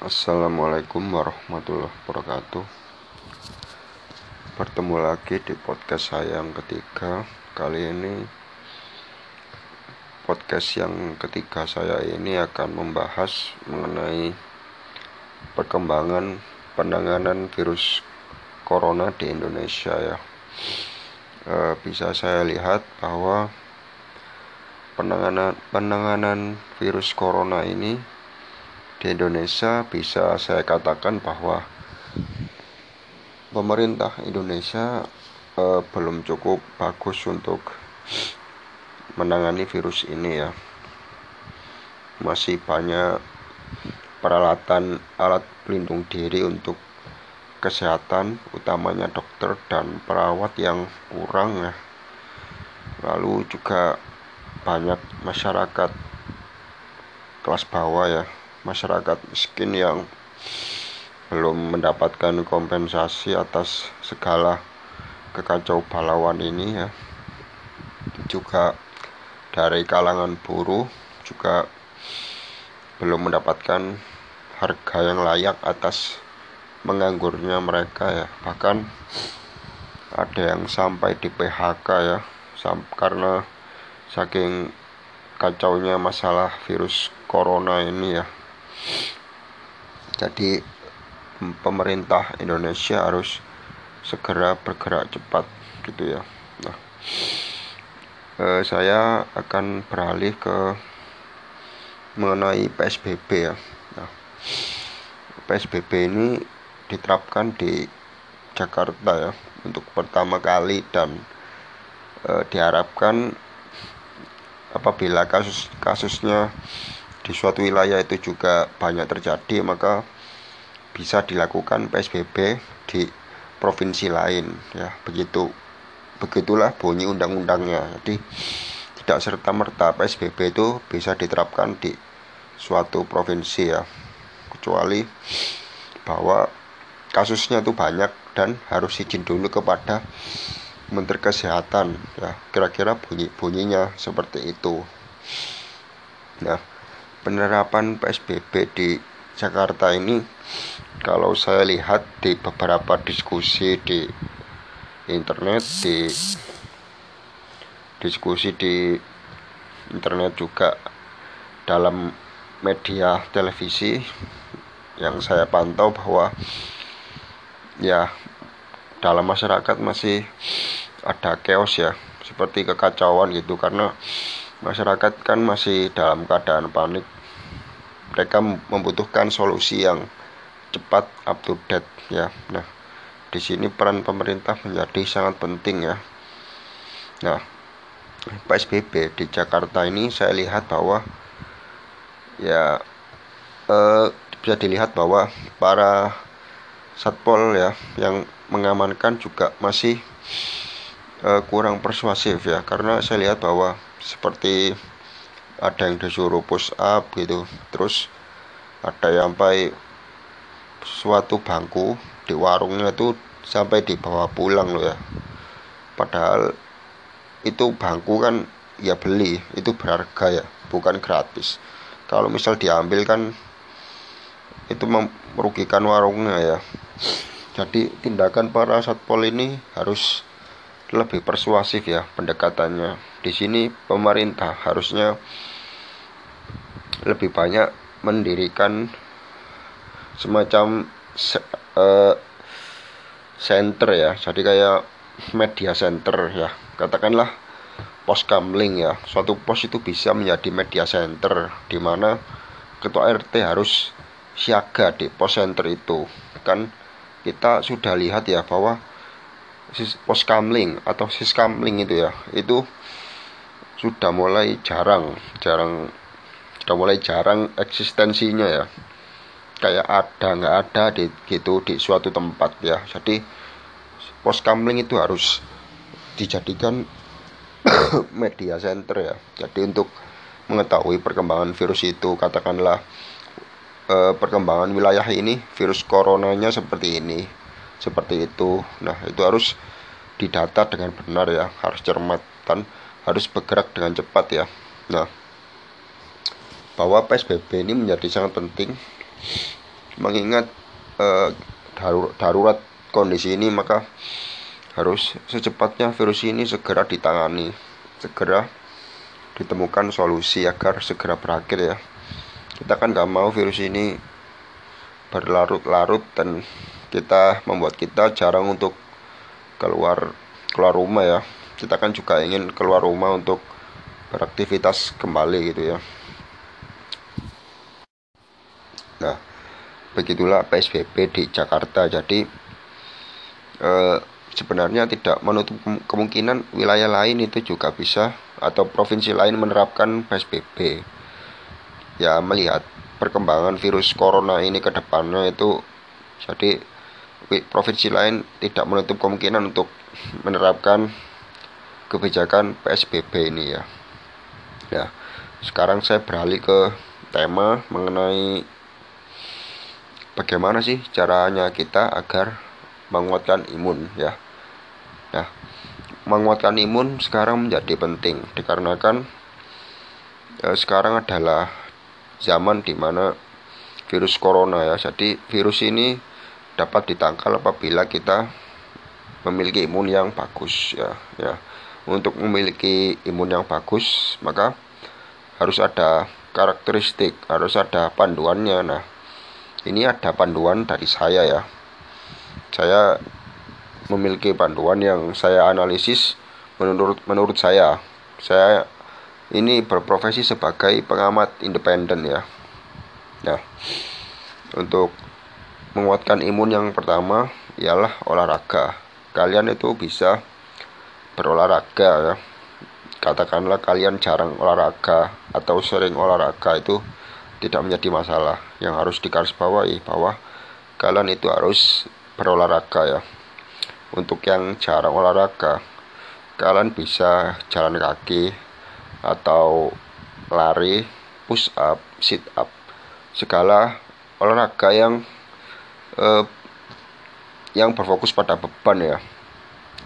Assalamualaikum warahmatullahi wabarakatuh. Bertemu lagi di podcast saya yang ketiga. Kali ini Podcast yang ketiga saya ini akan membahas mengenai Perkembangan penanganan virus corona di Indonesia ya. E, Bisa saya lihat bahwa penanganan penanganan virus corona ini di Indonesia bisa saya katakan bahwa pemerintah Indonesia eh, belum cukup bagus untuk menangani virus ini ya. Masih banyak peralatan alat pelindung diri untuk kesehatan utamanya dokter dan perawat yang kurang ya. Lalu juga banyak masyarakat kelas bawah ya masyarakat miskin yang belum mendapatkan kompensasi atas segala kekacau balauan ini ya. Juga dari kalangan buruh juga belum mendapatkan harga yang layak atas menganggurnya mereka ya. Bahkan ada yang sampai di PHK ya karena saking kacaunya masalah virus corona ini ya jadi pemerintah Indonesia harus segera bergerak cepat gitu ya. Nah eh, saya akan beralih ke mengenai PSBB ya. Nah PSBB ini diterapkan di Jakarta ya untuk pertama kali dan e, diharapkan apabila kasus kasusnya di suatu wilayah itu juga banyak terjadi maka bisa dilakukan PSBB di provinsi lain ya. Begitu begitulah bunyi undang-undangnya. Jadi tidak serta merta PSBB itu bisa diterapkan di suatu provinsi ya. Kecuali bahwa kasusnya itu banyak dan harus izin dulu kepada Menteri Kesehatan ya. Kira-kira bunyi bunyinya seperti itu. Nah penerapan PSBB di Jakarta ini kalau saya lihat di beberapa diskusi di internet di diskusi di internet juga dalam media televisi yang saya pantau bahwa ya dalam masyarakat masih ada chaos ya seperti kekacauan gitu. Karena masyarakat kan masih dalam keadaan panik. Mereka membutuhkan solusi yang cepat up to date ya. Nah di sini peran pemerintah menjadi sangat penting ya. Nah PSBB di Jakarta ini saya lihat bahwa ya eh, bisa dilihat bahwa para satpol ya yang mengamankan juga masih uh, kurang persuasif ya. Karena saya lihat bahwa seperti ada yang disuruh push up gitu. Terus ada yang sampai suatu bangku di warungnya itu sampai dibawa pulang loh ya. Padahal itu bangku kan ya beli itu berharga ya bukan gratis. Kalau misal diambil kan itu merugikan warungnya ya. Jadi tindakan para satpol ini harus lebih persuasif ya pendekatannya. Di sini pemerintah harusnya lebih banyak mendirikan semacam uh, center ya. Jadi kayak media center ya. Katakanlah pos kamling ya. Suatu pos itu bisa menjadi media center di mana ketua RT harus siaga di pos center itu. Kan kita sudah lihat ya bahwa pos kamling atau siskamling itu ya. Itu sudah mulai jarang jarang sudah mulai jarang eksistensinya ya. Kayak ada nggak ada di gitu di suatu tempat ya. Jadi pos kamling itu harus dijadikan media center ya. Jadi untuk mengetahui perkembangan virus itu katakanlah eh, perkembangan wilayah ini virus coronanya seperti ini seperti itu. Nah itu harus didata dengan benar ya harus cermat dan harus bergerak dengan cepat ya. Nah bahwa PSBB ini menjadi sangat penting mengingat eh, darurat kondisi ini maka harus secepatnya virus ini segera ditangani segera ditemukan solusi agar segera berakhir ya. Kita kan nggak mau virus ini berlarut-larut dan kita membuat kita jarang untuk keluar keluar rumah ya. Kita kan juga ingin keluar rumah untuk beraktivitas kembali gitu ya. Nah begitulah PSBB di Jakarta. Jadi eh, sebenarnya tidak menutup kemungkinan wilayah lain itu juga bisa atau provinsi lain menerapkan PSBB ya melihat perkembangan virus corona ini ke depannya itu jadi provinsi lain tidak menutup kemungkinan untuk menerapkan kebijakan PSBB ini ya. Ya, sekarang saya beralih ke tema mengenai bagaimana sih caranya kita agar menguatkan imun ya. Nah, menguatkan imun sekarang menjadi penting dikarenakan eh, sekarang adalah zaman di mana virus corona ya. Jadi virus ini dapat ditangkal apabila kita memiliki imun yang bagus ya ya. Untuk memiliki imun yang bagus maka harus ada karakteristik harus ada panduannya. Nah ini ada panduan dari saya ya. Saya memiliki panduan yang saya analisis menurut menurut saya. Saya ini berprofesi sebagai pengamat independen ya. Nah untuk menguatkan imun yang pertama ialah olahraga. Kalian itu bisa berolahraga ya. Katakanlah kalian jarang olahraga atau sering olahraga itu tidak menjadi masalah. Yang harus digarisbawahi bahwa kalian itu harus berolahraga ya. Untuk yang jarang olahraga, kalian bisa jalan kaki atau lari, push up, sit up, segala olahraga yang eh, yang berfokus pada beban ya.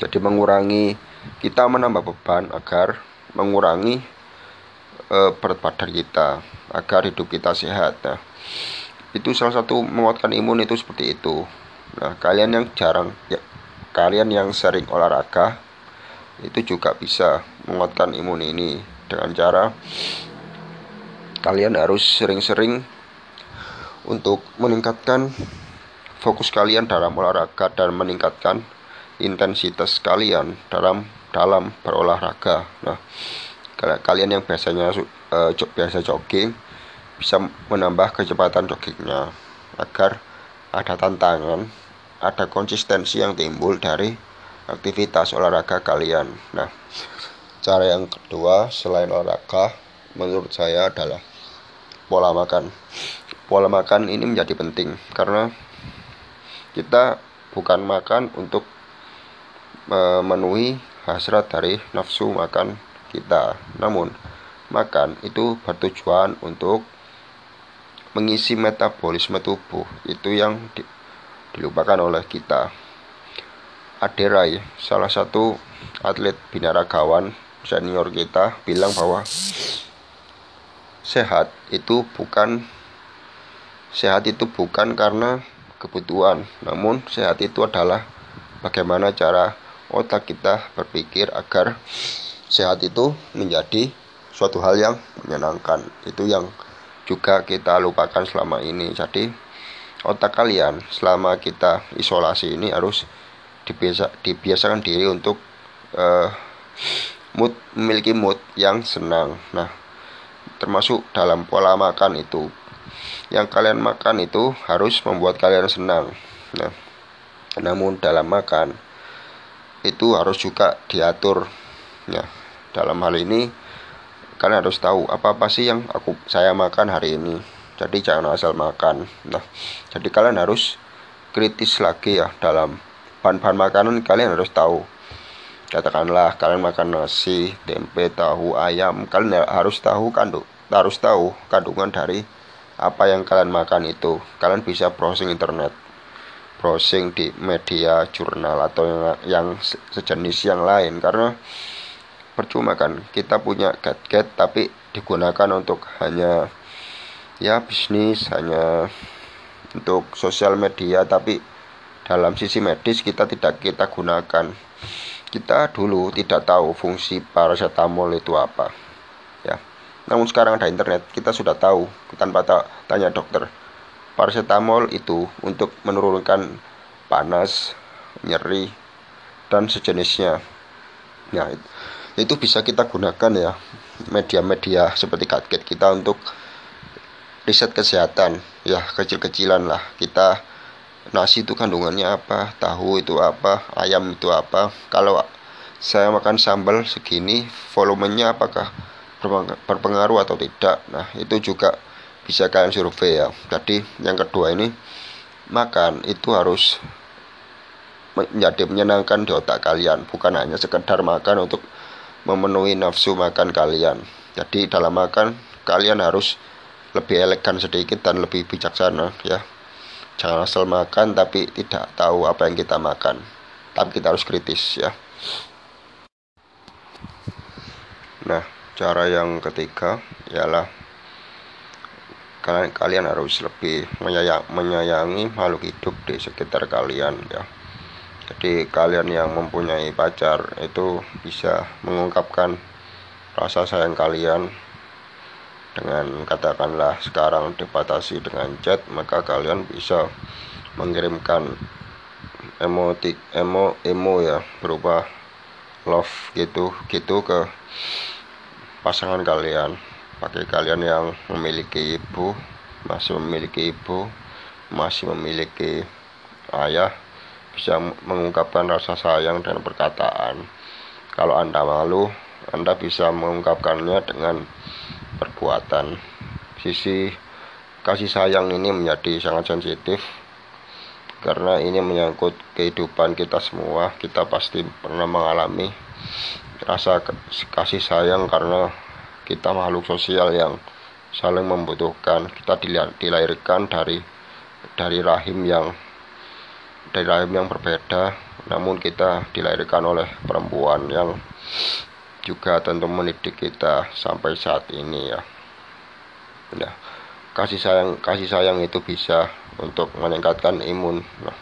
Jadi mengurangi kita menambah beban agar mengurangi eh, berat badan kita agar hidup kita sehat. Nah, itu salah satu menguatkan imun itu seperti itu. Nah, kalian yang jarang ya, kalian yang sering olahraga itu juga bisa menguatkan imun ini dengan cara kalian harus sering-sering untuk meningkatkan fokus kalian dalam olahraga dan meningkatkan intensitas kalian dalam dalam berolahraga. Nah, kalian yang biasanya uh, biasa jogging bisa menambah kecepatan joggingnya agar ada tantangan, ada konsistensi yang timbul dari aktivitas olahraga kalian. Nah, cara yang kedua selain olahraga menurut saya adalah pola makan. Pola makan ini menjadi penting karena kita bukan makan untuk memenuhi hasrat dari nafsu makan kita. Namun, makan itu bertujuan untuk mengisi metabolisme tubuh. Itu yang di, dilupakan oleh kita. Aderai, salah satu atlet binaragawan senior kita bilang bahwa sehat itu bukan sehat itu bukan karena kebutuhan. Namun, sehat itu adalah bagaimana cara otak kita berpikir agar sehat itu menjadi suatu hal yang menyenangkan. Itu yang juga kita lupakan selama ini. Jadi, otak kalian selama kita isolasi ini harus dibiasa, dibiasakan diri untuk uh, mood memiliki mood yang senang. Nah, termasuk dalam pola makan itu yang kalian makan itu harus membuat kalian senang. Nah, namun dalam makan itu harus juga diatur. Ya, dalam hal ini kalian harus tahu apa apa sih yang aku saya makan hari ini. Jadi jangan asal makan. Nah, jadi kalian harus kritis lagi ya dalam bahan-bahan makanan kalian harus tahu. Katakanlah kalian makan nasi, tempe, tahu, ayam, kalian harus tahu kandung harus tahu kandungan dari apa yang kalian makan itu? Kalian bisa browsing internet browsing di media jurnal atau yang, yang sejenis yang lain. Karena percuma kan kita punya gadget tapi digunakan untuk hanya ya bisnis hanya untuk sosial media. Tapi dalam sisi medis kita tidak kita gunakan. Kita dulu tidak tahu fungsi paracetamol itu apa namun sekarang ada internet kita sudah tahu tanpa tanya dokter. Paracetamol itu untuk menurunkan panas nyeri dan sejenisnya. Ya itu bisa kita gunakan ya media-media seperti gadget kita untuk riset kesehatan. Ya kecil-kecilan lah. Kita nasi itu kandungannya apa tahu itu apa ayam itu apa. Kalau saya makan sambal segini volumenya apakah berpengaruh atau tidak. Nah itu juga bisa kalian survei ya. Jadi yang kedua ini makan itu harus menjadi menyenangkan di otak kalian. Bukan hanya sekedar makan untuk memenuhi nafsu makan kalian. Jadi dalam makan kalian harus lebih elegan sedikit dan lebih bijaksana ya. Jangan asal makan tapi tidak tahu apa yang kita makan. Tapi kita harus kritis ya. Nah cara yang ketiga ialah kalian harus lebih menyayang, menyayangi makhluk hidup di sekitar kalian ya. Jadi kalian yang mempunyai pacar itu bisa mengungkapkan rasa sayang kalian dengan katakanlah sekarang dibatasi dengan chat maka kalian bisa mengirimkan emotik emo emo ya berupa love gitu gitu ke pasangan kalian bagi kalian yang memiliki ibu masih memiliki ibu masih memiliki ayah bisa mengungkapkan rasa sayang dan perkataan kalau anda malu anda bisa mengungkapkannya dengan perbuatan. Sisi kasih sayang ini menjadi sangat sensitif karena ini menyangkut kehidupan kita semua. Kita pasti pernah mengalami rasa kasih sayang karena kita makhluk sosial yang saling membutuhkan. Kita dilahirkan dari dari rahim yang dari rahim yang berbeda, namun kita dilahirkan oleh perempuan yang juga tentu mendidik kita sampai saat ini ya. Nah, kasih sayang kasih sayang itu bisa untuk meningkatkan imun. Nah,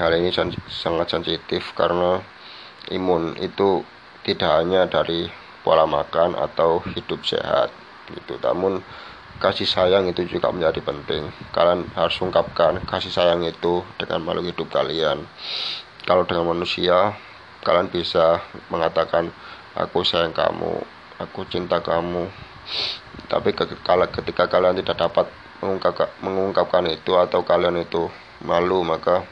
hal ini sangat sensitif karena imun itu tidak hanya dari pola makan atau hidup sehat gitu. Namun kasih sayang itu juga menjadi penting. Kalian harus ungkapkan kasih sayang itu dengan makhluk hidup kalian. Kalau dengan manusia, kalian bisa mengatakan aku sayang kamu aku cinta kamu tapi ketika kalian tidak dapat mengungkap, mengungkapkan itu atau kalian itu malu maka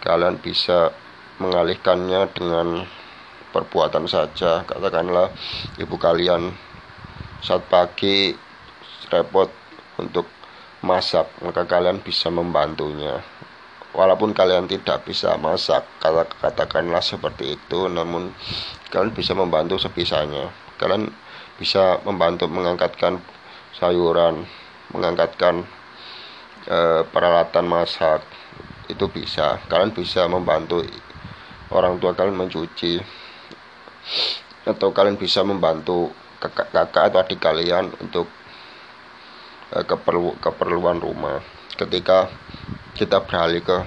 kalian bisa mengalihkannya dengan perbuatan saja. Katakanlah ibu kalian saat pagi repot untuk masak maka kalian bisa membantunya. Walaupun kalian tidak bisa masak kata katakanlah seperti itu namun kalian bisa membantu sebisanya. Kalian bisa membantu mengangkatkan sayuran mengangkatkan e, peralatan masak itu bisa. Kalian bisa membantu orang tua kalian mencuci. Atau kalian bisa membantu kakak, kakak atau adik kalian untuk e, keperlu, keperluan rumah. Ketika kita beralih ke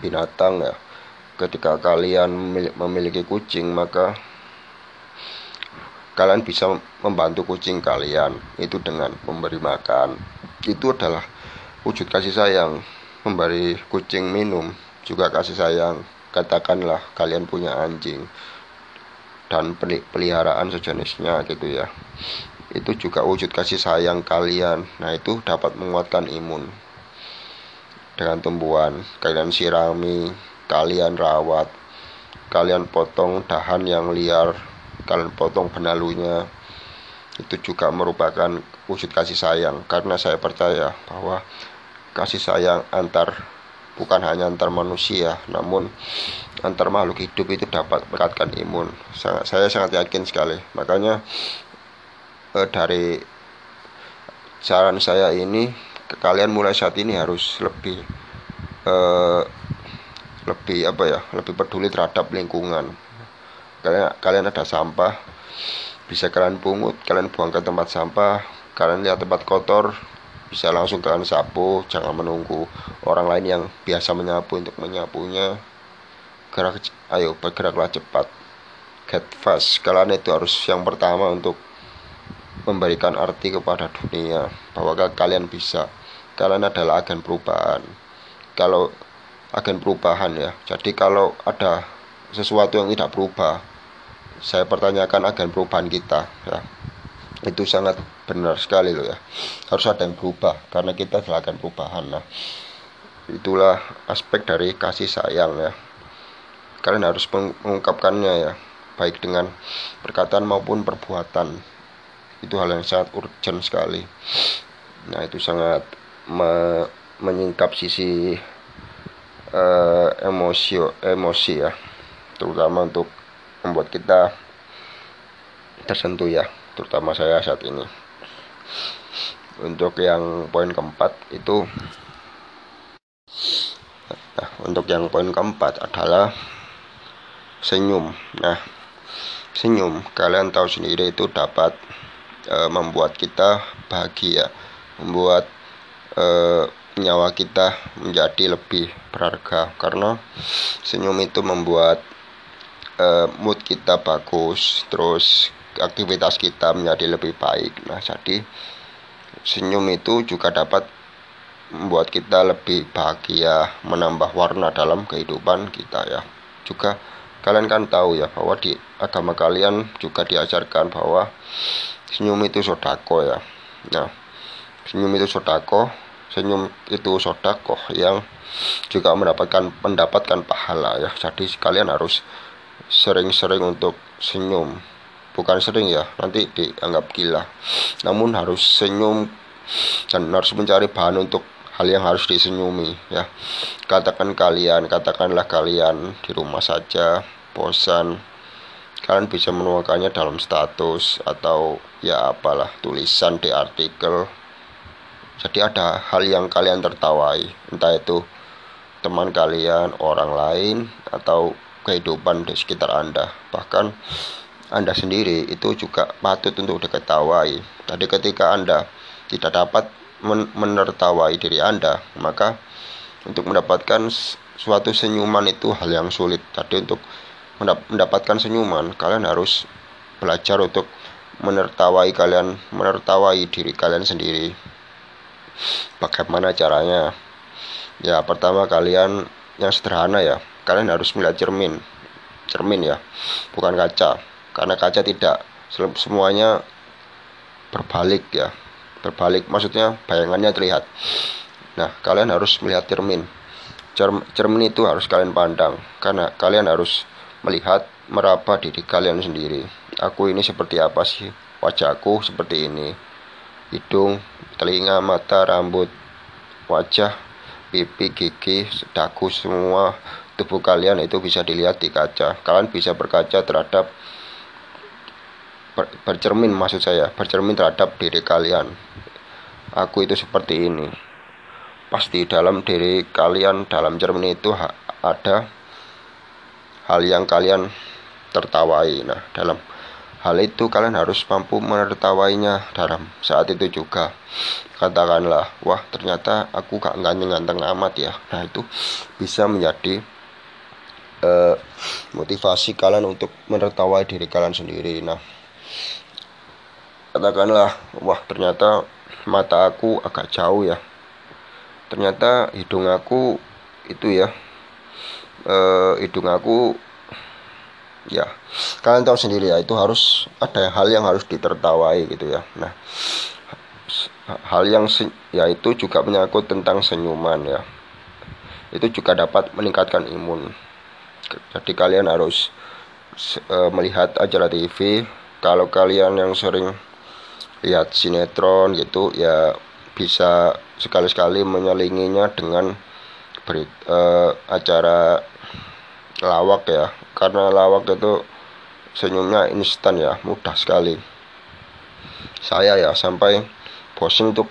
binatang ya ketika kalian memiliki kucing maka kalian bisa membantu kucing kalian itu dengan memberi makan. Itu adalah wujud kasih sayang. Memberi kucing minum juga kasih sayang katakanlah kalian punya anjing dan peliharaan sejenisnya gitu ya. Itu juga wujud kasih sayang kalian. Nah itu dapat menguatkan imun dengan tumbuhan. Kalian sirami kalian rawat kalian potong dahan yang liar kalian potong benalunya. Itu juga merupakan wujud kasih sayang. Karena saya percaya bahwa kasih sayang antar bukan hanya antar manusia namun antar makhluk hidup itu dapat meningkatkan imun. Sangat saya sangat yakin sekali. Makanya eh, dari saran saya ini kalian mulai saat ini harus lebih uh, lebih apa ya lebih peduli terhadap lingkungan. Kalian kalian ada sampah bisa kalian pungut kalian buang ke tempat sampah kalian lihat tempat kotor bisa langsung kalian sapu jangan menunggu orang lain yang biasa menyapu untuk menyapunya. Gerak ayo bergeraklah cepat. Get fast. Kalian itu harus yang pertama untuk memberikan arti kepada dunia bahwa kalian bisa. Kalian adalah agen perubahan. Kalau agen perubahan ya. Jadi kalau ada sesuatu yang tidak berubah saya pertanyakan agen perubahan kita ya. Itu sangat benar sekali loh ya. Harus ada yang berubah karena kita agen perubahan nah. Itulah aspek dari kasih sayang ya. Kalian harus mengungkapkannya ya baik dengan perkataan maupun perbuatan. Itu hal yang sangat urgent sekali. Nah itu sangat me menyingkap sisi uh, emosi emosi ya. Terutama untuk membuat kita tersentuh ya terutama saya saat ini untuk yang poin keempat itu nah, untuk yang poin keempat adalah senyum. Nah senyum kalian tahu sendiri itu dapat e, membuat kita bahagia membuat e, nyawa kita menjadi lebih berharga. Karena senyum itu membuat e, mood kita bagus terus aktivitas kita menjadi lebih baik. Nah jadi senyum itu juga dapat membuat kita lebih bahagia menambah warna dalam kehidupan kita ya. Juga kalian kan tahu ya bahwa di agama kalian juga diajarkan bahwa senyum itu sodako ya. Nah senyum itu sodako senyum itu sodako yang juga mendapatkan mendapatkan pahala ya. Jadi kalian harus sering-sering untuk senyum bukan sering ya nanti dianggap gila. Namun harus senyum dan harus mencari bahan untuk hal yang harus disenyumi ya. Katakan kalian katakanlah kalian di rumah saja bosan. Kalian bisa menuangkannya dalam status atau ya apalah tulisan di artikel. Jadi ada hal yang kalian tertawai entah itu teman kalian orang lain atau kehidupan di sekitar anda. Bahkan anda sendiri itu juga patut untuk diketawai jadi ketika anda tidak dapat men menertawai diri Anda, maka untuk mendapatkan suatu senyuman itu hal yang sulit. Jadi untuk mendapatkan senyuman, kalian harus belajar untuk menertawai kalian, menertawai diri kalian sendiri. Bagaimana caranya? Ya, pertama kalian yang sederhana ya, kalian harus melihat cermin. Cermin ya, bukan kaca. Karena kaca tidak semuanya berbalik ya. Berbalik maksudnya bayangannya terlihat. Nah kalian harus melihat cermin. Cermin itu harus kalian pandang. Karena kalian harus melihat meraba diri kalian sendiri. Aku ini seperti apa sih? Wajahku seperti ini. Hidung telinga mata rambut wajah pipi gigi dagu semua tubuh kalian itu bisa dilihat di kaca. Kalian bisa berkaca terhadap bercermin maksud saya bercermin terhadap diri kalian. Aku itu seperti ini. Pasti dalam diri kalian dalam cermin itu ada hal yang kalian tertawai. Nah dalam hal itu kalian harus mampu menertawainya. Dalam saat itu juga katakanlah wah ternyata aku gak ganteng-ganteng amat ya. Nah itu bisa menjadi uh, motivasi kalian untuk menertawai diri kalian sendiri. Nah katakanlah wah ternyata mata aku agak jauh ya. Ternyata hidung aku itu ya e, hidung aku ya kalian tahu sendiri ya itu harus ada hal yang harus ditertawai gitu ya. Nah hal yang ya itu juga menyangkut tentang senyuman ya. Itu juga dapat meningkatkan imun. Jadi kalian harus e, melihat acara TV kalau kalian yang sering lihat sinetron gitu ya bisa sekali-sekali menyelinginya dengan beri, uh, acara lawak ya. Karena lawak itu senyumnya instan ya mudah sekali. Saya ya sampai bosan untuk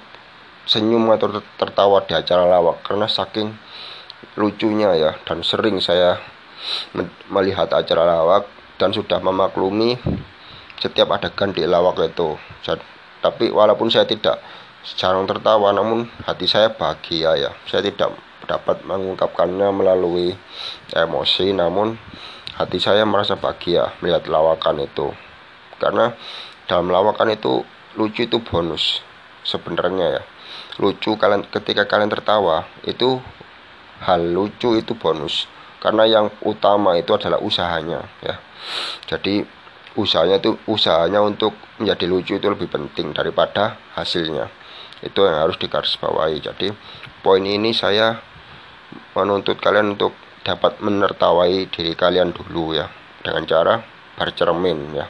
senyum atau tertawa di acara lawak karena saking lucunya ya dan sering saya melihat acara lawak dan sudah memaklumi setiap adegan di lawak itu. Tapi walaupun saya tidak secara tertawa namun hati saya bahagia ya. Saya tidak dapat mengungkapkannya melalui emosi namun hati saya merasa bahagia melihat lawakan itu. Karena dalam lawakan itu lucu itu bonus sebenarnya ya. Lucu kalian ketika kalian tertawa itu hal lucu itu bonus. Karena yang utama itu adalah usahanya ya. Jadi usahanya itu usahanya untuk menjadi lucu itu lebih penting daripada hasilnya. Itu yang harus digarisbawahi. Jadi poin ini saya menuntut kalian untuk dapat menertawai diri kalian dulu ya dengan cara bercermin ya.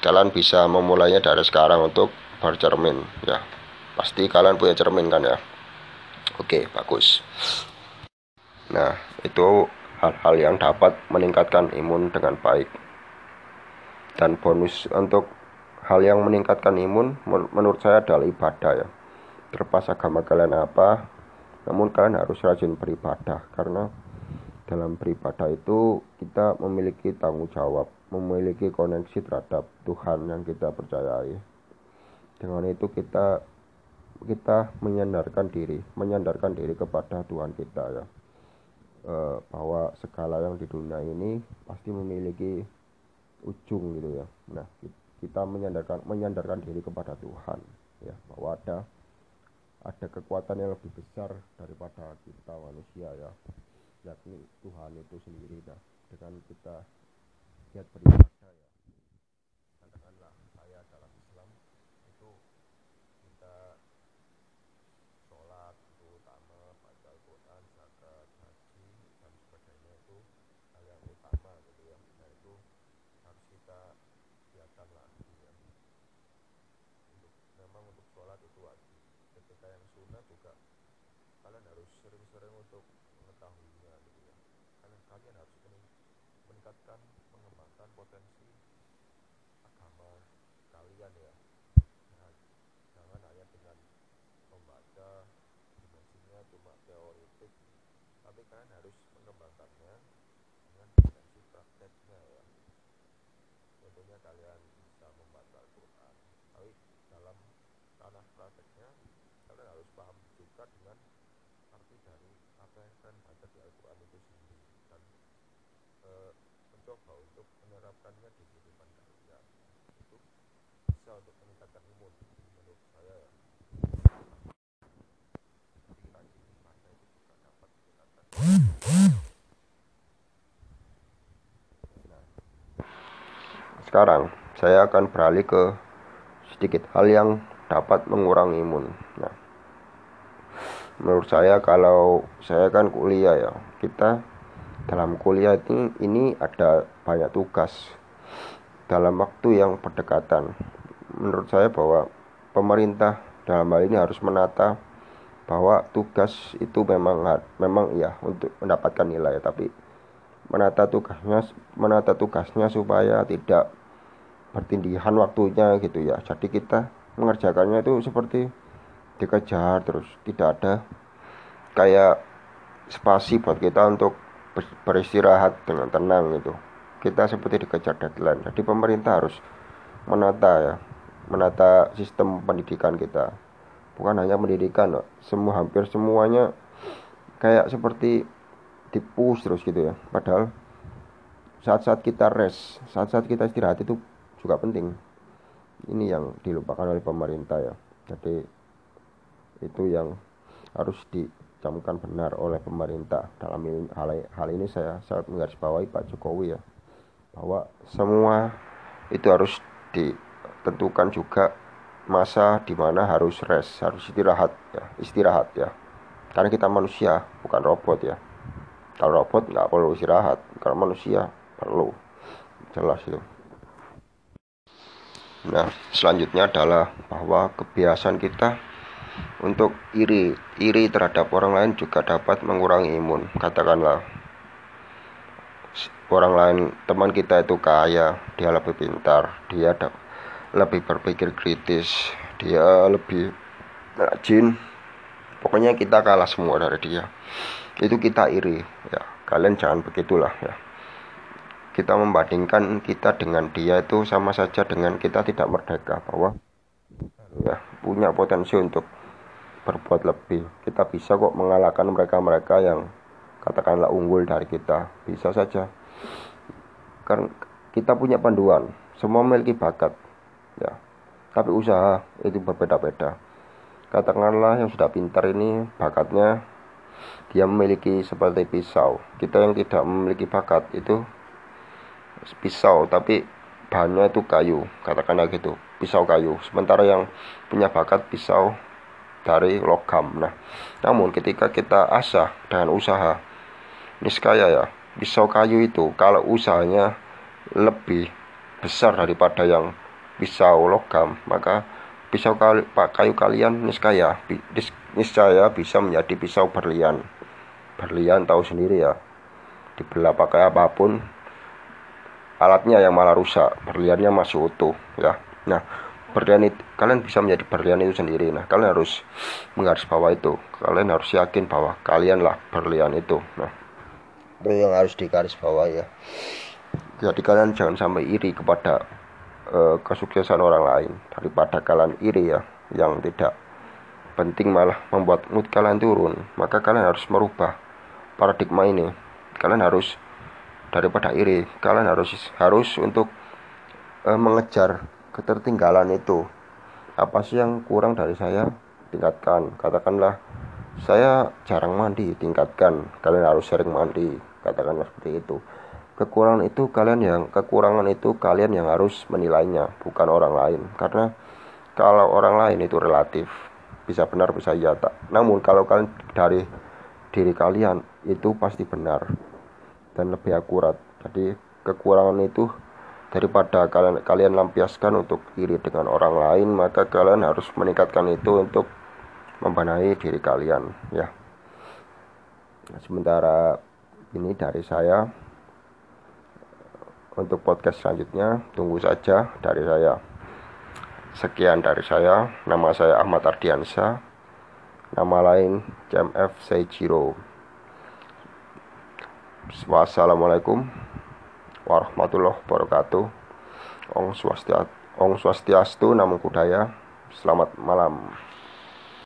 Kalian bisa memulainya dari sekarang untuk bercermin ya. Pasti kalian punya cermin kan ya? Oke bagus. Nah itu hal-hal yang dapat meningkatkan imun dengan baik dan bonus untuk hal yang meningkatkan imun menurut saya adalah ibadah ya. Terlepas agama kalian apa namun kalian harus rajin beribadah karena dalam beribadah itu kita memiliki tanggung jawab memiliki koneksi terhadap Tuhan yang kita percayai. Dengan itu kita kita menyandarkan diri menyandarkan diri kepada Tuhan kita ya. E, bahwa segala yang di dunia ini pasti memiliki ujung gitu ya. Nah kita menyandarkan menyandarkan diri kepada Tuhan ya bahwa ada ada kekuatan yang lebih besar daripada kita manusia ya. Yakni Tuhan itu sendiri dah dengan kita lihat beribadah ya katakanlah saya dalam Islam itu kita sholat itu utama baca Al-Quran zakat haji dan sebagainya itu hal yang utama gitu ya nah itu harus kita kegiatan lagi ya untuk memang untuk sholat itu wajib ketika yang sunnah juga kalian harus sering-sering untuk mengetahuinya gitu ya kalian kalian harus meningkatkan mengembangkan potensi agama kalian ya. Nah, jangan hanya dengan membaca dimensinya cuma teoritik tapi kalian harus mengembangkannya dengan dimensi prakteknya ya. Tentunya kalian bisa membaca Al-Quran tapi dalam tanah prakteknya kalian harus paham juga dengan arti dari apa yang kalian baca di Al-Quran itu sendiri. Dan e, mencoba untuk menerapkannya di kehidupan kalian itu bisa untuk meningkatkan imun menurut saya ya Sekarang saya akan beralih ke sedikit hal yang dapat mengurangi imun. Nah, menurut saya kalau saya kan kuliah ya, kita dalam kuliah itu ini ada banyak tugas. Dalam waktu yang berdekatan. Menurut saya bahwa pemerintah dalam hal ini harus menata bahwa tugas itu memang memang ya untuk mendapatkan nilai tapi menata tugasnya menata tugasnya supaya tidak bertindihan waktunya gitu ya. Jadi kita mengerjakannya itu seperti dikejar terus. Tidak ada kayak spasi buat kita untuk beristirahat dengan tenang gitu kita seperti dikejar deadline. Jadi pemerintah harus menata ya menata sistem pendidikan kita. Bukan hanya pendidikan semua hampir semuanya kayak seperti dipus terus gitu ya. Padahal saat-saat kita rest saat-saat kita istirahat itu juga penting. Ini yang dilupakan oleh pemerintah ya. Jadi itu yang harus dicamkan benar oleh pemerintah. Dalam hal, hal ini saya sangat menggarisbawahi Pak Jokowi ya bahwa semua itu harus ditentukan juga masa di mana harus rest harus istirahat ya istirahat ya. Karena kita manusia bukan robot ya. Kalau robot nggak perlu istirahat. Kalau manusia perlu. Jelas itu. Nah, selanjutnya adalah bahwa kebiasaan kita untuk iri, iri terhadap orang lain juga dapat mengurangi imun. Katakanlah orang lain teman kita itu kaya, dia lebih pintar, dia lebih berpikir kritis, dia lebih rajin. Pokoknya kita kalah semua dari dia. Itu kita iri, ya. Kalian jangan begitulah ya kita membandingkan kita dengan dia itu sama saja dengan kita tidak merdeka bahwa ya punya potensi untuk berbuat lebih. Kita bisa kok mengalahkan mereka-mereka yang katakanlah unggul dari kita. Bisa saja. Karena kita punya panduan. Semua memiliki bakat. Ya. Tapi usaha itu berbeda-beda. Katakanlah yang sudah pintar ini bakatnya dia memiliki seperti pisau. Kita yang tidak memiliki bakat itu pisau tapi bahannya itu kayu. Katakanlah gitu pisau kayu. Sementara yang punya bakat pisau dari logam nah. Namun ketika kita asah dengan usaha niscaya ya pisau kayu itu kalau usahanya lebih besar daripada yang pisau logam maka pisau kayu kalian niscaya niscaya bisa menjadi pisau berlian. Berlian tahu sendiri ya dibelah pakai apa pun alatnya yang malah rusak berliannya masih utuh ya. Nah berlian itu kalian bisa menjadi berlian itu sendiri. Nah kalian harus menggaris bawah itu. Kalian harus yakin bahwa kalianlah berlian itu. Nah. Itu yang harus digaris bawah ya. Jadi kalian jangan sampai iri kepada uh, kesuksesan orang lain. Daripada kalian iri ya yang tidak penting malah membuat mood kalian turun. Maka kalian harus merubah paradigma ini. Kalian harus daripada iri kalian harus harus untuk uh, mengejar ketertinggalan itu. Apa sih yang kurang dari saya? Tingkatkan. Katakanlah saya jarang mandi tingkatkan. Kalian harus sering mandi katakanlah seperti itu. Kekurangan itu kalian yang kekurangan itu kalian yang harus menilainya bukan orang lain. Karena kalau orang lain itu relatif bisa benar bisa iya tak. Namun kalau kalian dari diri kalian itu pasti benar dan lebih akurat. Jadi kekurangan itu daripada kalian kalian lampiaskan untuk iri dengan orang lain maka kalian harus meningkatkan itu untuk membenahi diri kalian ya. Sementara ini dari saya. Untuk podcast selanjutnya tunggu saja dari saya. Sekian dari saya. Nama saya Ahmad Ardiansa. Nama lain CMF Seijiro wassalamualaikum warahmatullahi wabarakatuh Ong swastiastu, Ong swastiastu, namo buddhaya. Selamat malam.